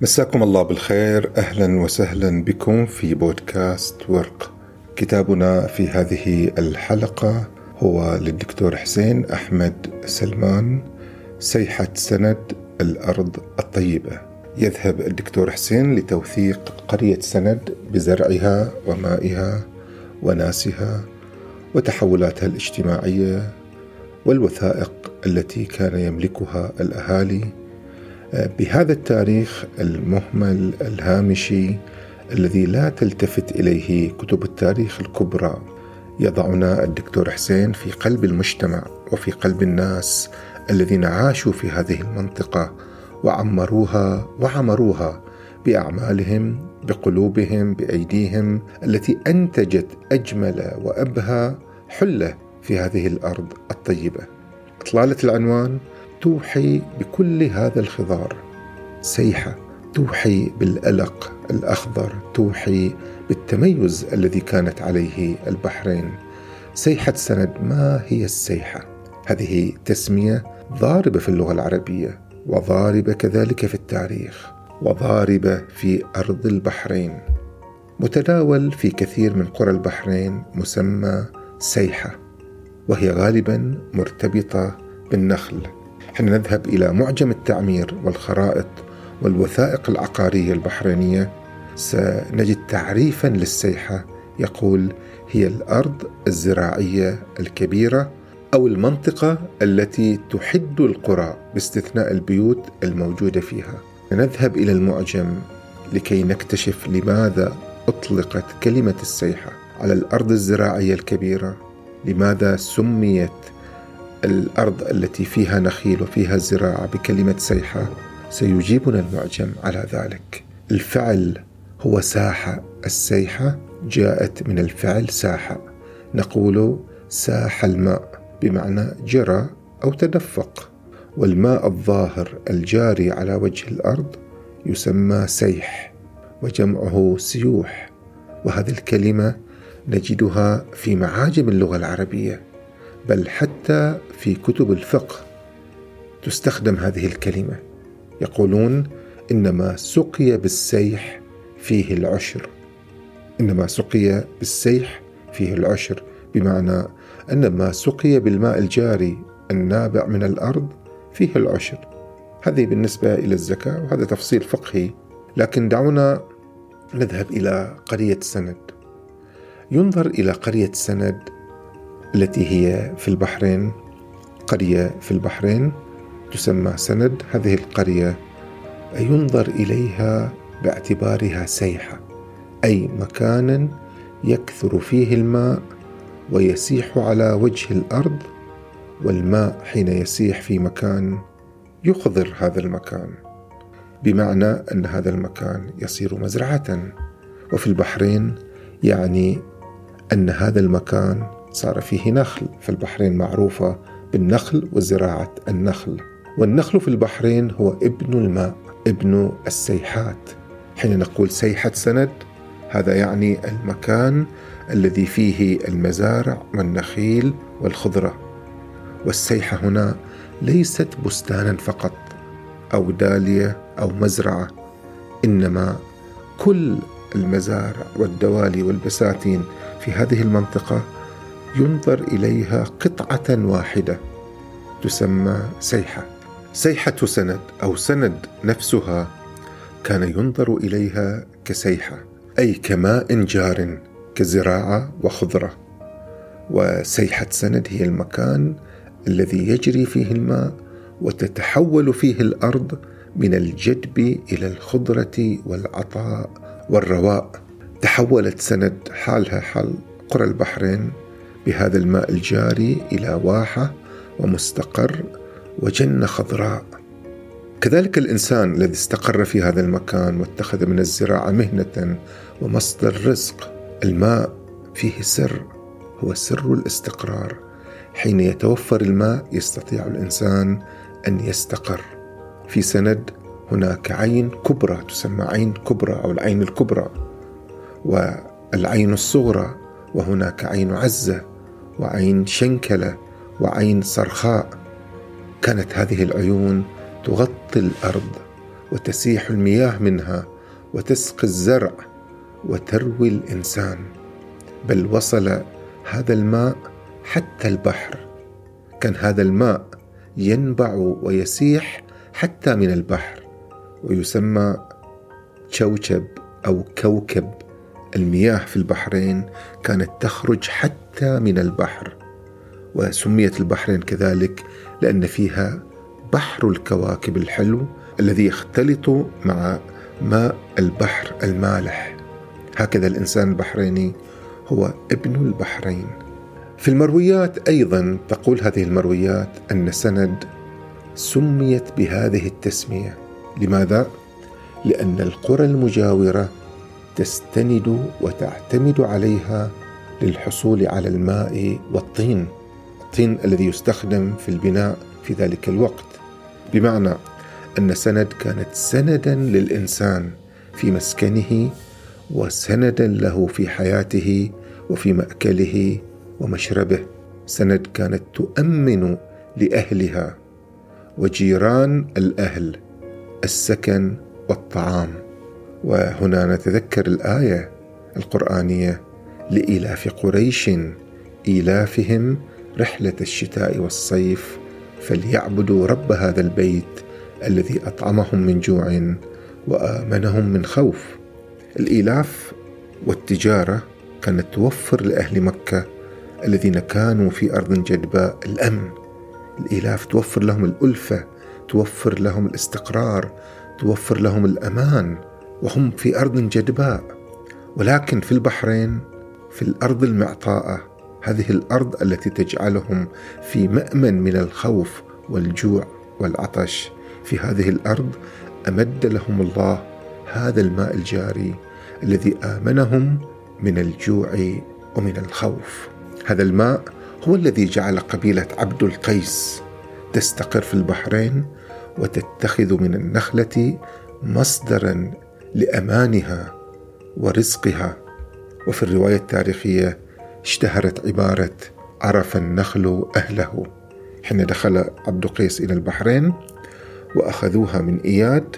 مساكم الله بالخير أهلا وسهلا بكم في بودكاست ورق. كتابنا في هذه الحلقة هو للدكتور حسين أحمد سلمان سيحة سند الأرض الطيبة. يذهب الدكتور حسين لتوثيق قرية سند بزرعها ومائها وناسها وتحولاتها الاجتماعية والوثائق التي كان يملكها الأهالي بهذا التاريخ المهمل الهامشي الذي لا تلتفت إليه كتب التاريخ الكبرى يضعنا الدكتور حسين في قلب المجتمع وفي قلب الناس الذين عاشوا في هذه المنطقة وعمروها وعمروها بأعمالهم بقلوبهم بأيديهم التي أنتجت أجمل وأبهى حلة في هذه الأرض الطيبة. إطلالة العنوان توحي بكل هذا الخضار. سيحة توحي بالألق الأخضر توحي بالتميز الذي كانت عليه البحرين. سيحة سند ما هي السيحة؟ هذه تسمية ضاربة في اللغة العربية وضاربة كذلك في التاريخ وضاربة في أرض البحرين. متداول في كثير من قرى البحرين مسمى سيحة وهي غالبا مرتبطة بالنخل. حين نذهب إلى معجم التعمير والخرائط والوثائق العقارية البحرينية سنجد تعريفا للسيحة يقول هي الأرض الزراعية الكبيرة أو المنطقة التي تحد القرى باستثناء البيوت الموجودة فيها. نذهب إلى المعجم لكي نكتشف لماذا أطلقت كلمة السيحة على الأرض الزراعية الكبيرة لماذا سميت الأرض التي فيها نخيل وفيها زراعة بكلمة سيحة سيجيبنا المعجم على ذلك. الفعل هو ساحة. السيحة جاءت من الفعل ساحة. نقول ساح الماء بمعنى جرى أو تدفق. والماء الظاهر الجاري على وجه الأرض يسمى سيح وجمعه سيوح. وهذه الكلمة نجدها في معاجم اللغة العربية. بل حتى في كتب الفقه تستخدم هذه الكلمة. يقولون إنما سقي بالسيح فيه العشر. إنما سقي بالسيح فيه العشر بمعنى أن ما سقي بالماء الجاري النابع من الأرض فيه العشر. هذه بالنسبة إلى الزكاة وهذا تفصيل فقهي. لكن دعونا نذهب إلى قرية سند. ينظر إلى قرية سند التي هي في البحرين قرية في البحرين تسمى سند. هذه القرية ينظر إليها باعتبارها سيحة أي مكان يكثر فيه الماء ويسيح على وجه الأرض والماء حين يسيح في مكان يخضر هذا المكان بمعنى أن هذا المكان يصير مزرعة. وفي البحرين يعني أن هذا المكان صار فيه نخل في البحرين معروفة بالنخل وزراعة النخل. والنخل في البحرين هو ابن الماء ابن السيحات. حين نقول سيحة سند هذا يعني المكان الذي فيه المزارع والنخيل والخضرة. والسيحة هنا ليست بستانا فقط أو دالية أو مزرعة إنما كل المزارع والدوالي والبساتين في هذه المنطقة ينظر إليها قطعة واحدة تسمى سيحة. سيحة سند أو سند نفسها كان ينظر إليها كسيحة أي كماء جار كزراعة وخضرة. وسيحة سند هي المكان الذي يجري فيه الماء وتتحول فيه الأرض من الجدب إلى الخضرة والعطاء والرواء. تحولت سند حالها حال قرى البحرين بهذا الماء الجاري إلى واحة ومستقر وجنه خضراء. كذلك الإنسان الذي استقر في هذا المكان واتخذ من الزراعة مهنة ومصدر رزق الماء فيه سر هو سر الاستقرار. حين يتوفر الماء يستطيع الإنسان أن يستقر. في سند هناك عين كبرى تسمى عين كبرى أو العين الكبرى والعين الصغرى وهناك عين عزة وعين شنكلة وعين صرخاء. كانت هذه العيون تغطي الأرض وتسيح المياه منها وتسقي الزرع وتروي الإنسان. بل وصل هذا الماء حتى البحر. كان هذا الماء ينبع ويسيح حتى من البحر ويسمى شوشب أو كوكب. المياه في البحرين كانت تخرج حتى من البحر وسميت البحرين كذلك لأن فيها بحر الكواكب الحلو الذي يختلط مع ماء البحر المالح. هكذا الإنسان البحريني هو ابن البحرين. في المرويات أيضا تقول هذه المرويات أن سند سميت بهذه التسمية. لماذا؟ لأن القرى المجاورة تستند وتعتمد عليها للحصول على الماء والطين الطين الذي يستخدم في البناء في ذلك الوقت. بمعنى أن سند كانت سندا للإنسان في مسكنه وسندا له في حياته وفي مأكله ومشربه. سند كانت تؤمن لأهلها وجيران الأهل السكن والطعام. وهنا نتذكر الآية القرآنية لايلاف قريش ايلافهم رحلة الشتاء والصيف فليعبدوا رب هذا البيت الذي أطعمهم من جوع وآمنهم من خوف. الايلاف والتجارة كانت توفر لأهل مكة الذين كانوا في أرض جدباء الأمن. الايلاف توفر لهم الألفة توفر لهم الاستقرار توفر لهم الأمان وهم في أرض جدباء. ولكن في البحرين في الأرض المعطاءة. هذه الأرض التي تجعلهم في مأمن من الخوف والجوع والعطش. في هذه الأرض أمد لهم الله هذا الماء الجاري الذي آمنهم من الجوع ومن الخوف. هذا الماء هو الذي جعل قبيلة عبد القيس تستقر في البحرين وتتخذ من النخلة مصدرا لأمانها ورزقها. وفي الرواية التاريخية اشتهرت عبارة عرف النخل أهله. حين دخل عبد قيس إلى البحرين وأخذوها من إياد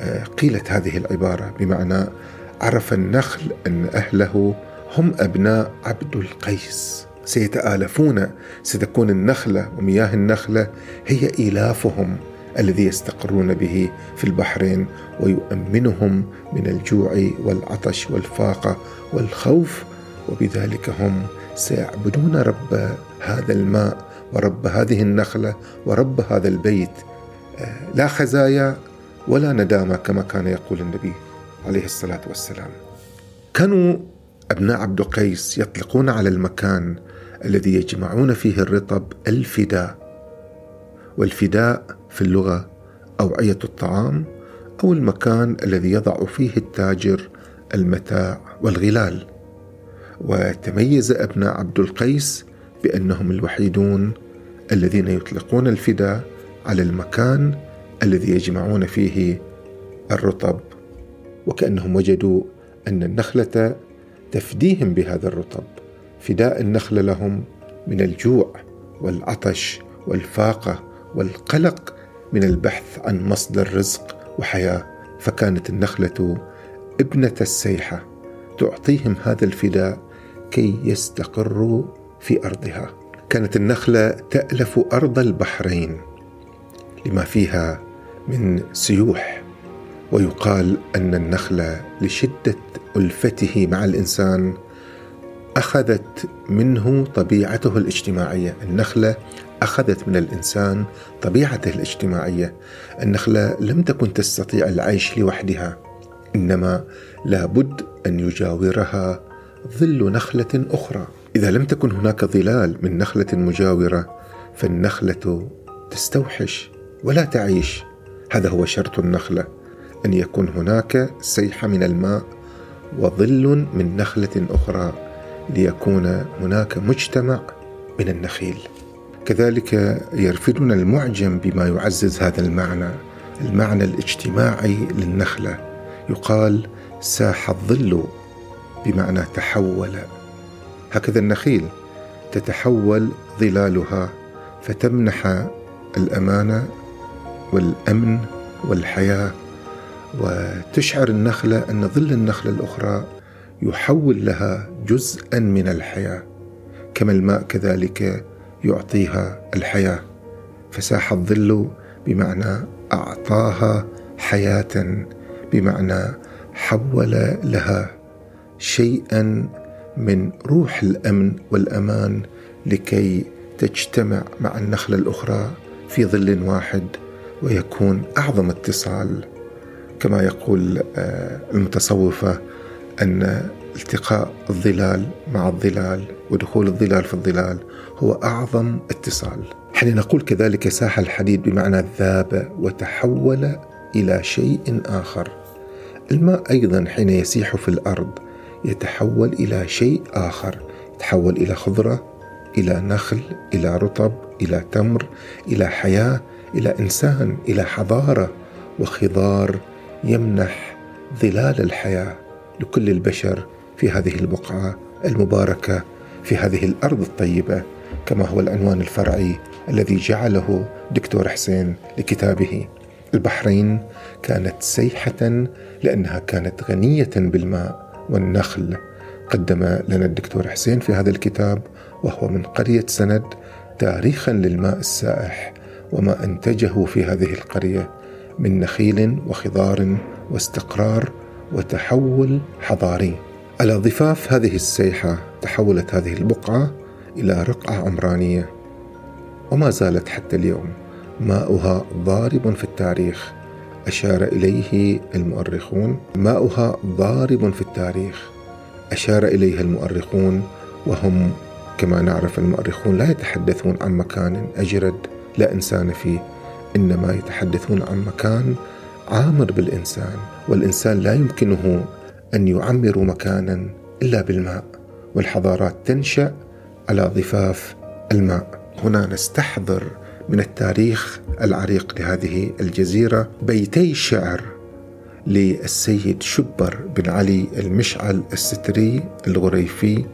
آه، قيلت هذه العبارة بمعنى عرف النخل أن أهله هم أبناء عبد القيس. سيتآلفون ستكون النخلة ومياه النخلة هي إيلافهم. الذي يستقرون به في البحرين ويؤمنهم من الجوع والعطش والفاقه والخوف وبذلك هم سيعبدون رب هذا الماء ورب هذه النخلة ورب هذا البيت آه، لا خزايا ولا ندامة كما كان يقول النبي عليه الصلاة والسلام. كانوا أبناء عبد قيس يطلقون على المكان الذي يجمعون فيه الرطب الفداء والفداء في اللغة اوعيه الطعام أو المكان الذي يضع فيه التاجر المتاع والغلال. وتميز أبناء عبد القيس بأنهم الوحيدون الذين يطلقون الفداء على المكان الذي يجمعون فيه الرطب. وكأنهم وجدوا أن النخلة تفديهم بهذا الرطب فداء النخله لهم من الجوع والعطش والفاقة والقلق من البحث عن مصدر رزق وحياة فكانت النخلة ابنة السيحة تعطيهم هذا الفداء كي يستقروا في أرضها. كانت النخلة تألف أرض البحرين لما فيها من سيوح ويقال أن النخلة لشدة ألفته مع الإنسان أخذت منه طبيعته الاجتماعية. النخلة أخذت من الإنسان طبيعته الاجتماعية النخله لم تكن تستطيع العيش لوحدها إنما لابد أن يجاورها ظل نخلة أخرى. إذا لم تكن هناك ظلال من نخلة مجاورة فالنخلة تستوحش ولا تعيش. هذا هو شرط النخلة أن يكون هناك سيحه من الماء وظل من نخلة أخرى ليكون هناك مجتمع من النخيل. كذلك يرفدنا المعجم بما يعزز هذا المعنى المعنى الاجتماعي للنخلة. يقال ساح الظل بمعنى تحول. هكذا النخيل تتحول ظلالها فتمنح الامانه والأمن والحياة. وتشعر النخلة أن ظل النخلة الأخرى يحول لها جزءا من الحياة. كما الماء كذلك يعطيها الحياة فساح الظل بمعنى أعطاها حياة بمعنى حول لها شيئا من روح الأمن والأمان لكي تجتمع مع النخلة الأخرى في ظل واحد ويكون أعظم اتصال. كما يقول آه، المتصوفة أن التقاء الظلال مع الظلال ودخول الظلال في الظلال هو أعظم اتصال. حين نقول كذلك ساح الحديد بمعنى ذاب وتحول إلى شيء آخر. الماء أيضا حين يسيح في الأرض يتحول إلى شيء آخر، يتحول إلى خضرة، إلى نخل، إلى رطب، إلى تمر، إلى حياة، إلى إنسان، إلى حضارة وخضار يمنح ظلال الحياة لكل البشر في هذه البقعة المباركة في هذه الأرض الطيبة كما هو العنوان الفرعي الذي جعله دكتور حسين لكتابه. البحرين كانت سيحة لأنها كانت غنية بالماء والنخل. قدم لنا الدكتور حسين في هذا الكتاب وهو من قرية سند تاريخا للماء السائح وما أنتجه في هذه القرية من نخيل وخضار واستقرار وتحول حضاري. على ضفاف هذه السيحة تحولت هذه البقعة إلى رقعة عمرانية. وما زالت حتى اليوم ماؤها ضارب في التاريخ أشار إليه المؤرخون. ماؤها ضارب في التاريخ أشار اليها المؤرخون. وهم كما نعرف المؤرخون لا يتحدثون عن مكان أجرد لا إنسان فيه إنما يتحدثون عن مكان عامر بالإنسان. والإنسان لا يمكنه أن يعمر مكانا إلا بالماء والحضارات تنشأ على ضفاف الماء. هنا نستحضر من التاريخ العريق لهذه الجزيرة بيتي شعر للسيد شبر بن علي المشعل الستري الغريفي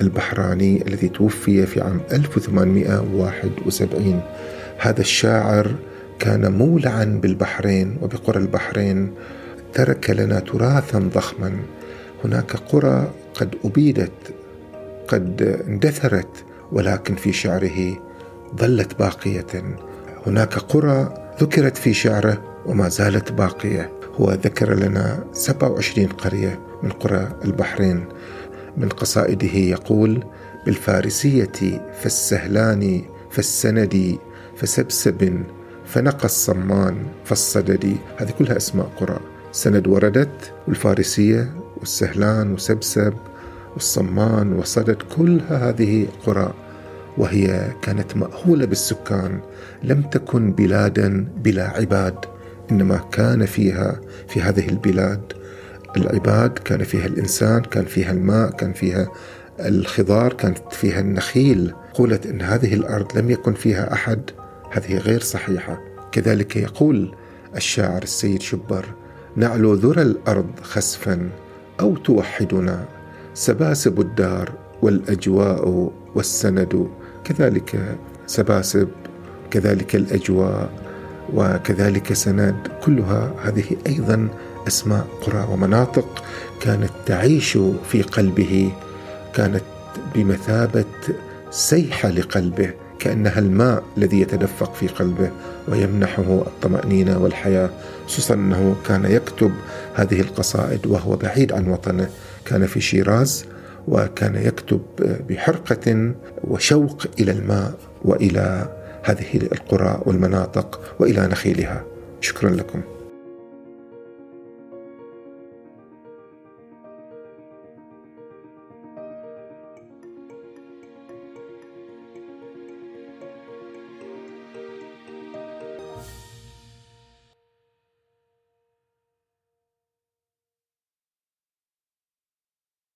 البحراني الذي توفي في عام 1871 هذا الشاعر كان مولعا بالبحرين وبقرى البحرين ترك لنا تراثا ضخما. هناك قرى قد أبيدت قد اندثرت ولكن في شعره ظلت باقية. هناك قرى ذكرت في شعره وما زالت باقية. هو ذكر لنا 27 قرية من قرى البحرين. من قصائده يقول بالفارسية فالسهلان فالسند فسبسب فنقى الصمان فالصددي. هذه كلها أسماء قرى. سند وردت والفارسية والسهلان وسبسب والصمان وصدد كلها هذه قرى وهي كانت مأهولة بالسكان لم تكن بلادا بلا عباد إنما كان فيها في هذه البلاد العباد كان فيها الإنسان كان فيها الماء كان فيها الخضار كانت فيها النخيل. قولت إن هذه الأرض لم يكن فيها أحد هذه غير صحيحة. كذلك يقول الشاعر السيد شبر نعلو ذرى الأرض خسفا أو توحدنا. سباسب الدار والأجواء والسند كذلك سباسب كذلك الأجواء وكذلك سند كلها هذه أيضا أسماء قرى ومناطق كانت تعيش في قلبه كانت بمثابة سيحة لقلبه. كأنها الماء الذي يتدفق في قلبه ويمنحه الطمأنينة والحياة. خصوصا أنه كان يكتب هذه القصائد وهو بعيد عن وطنه. كان في شيراز وكان يكتب بحرقة وشوق إلى الماء وإلى هذه القرى والمناطق وإلى نخيلها. شكرا لكم.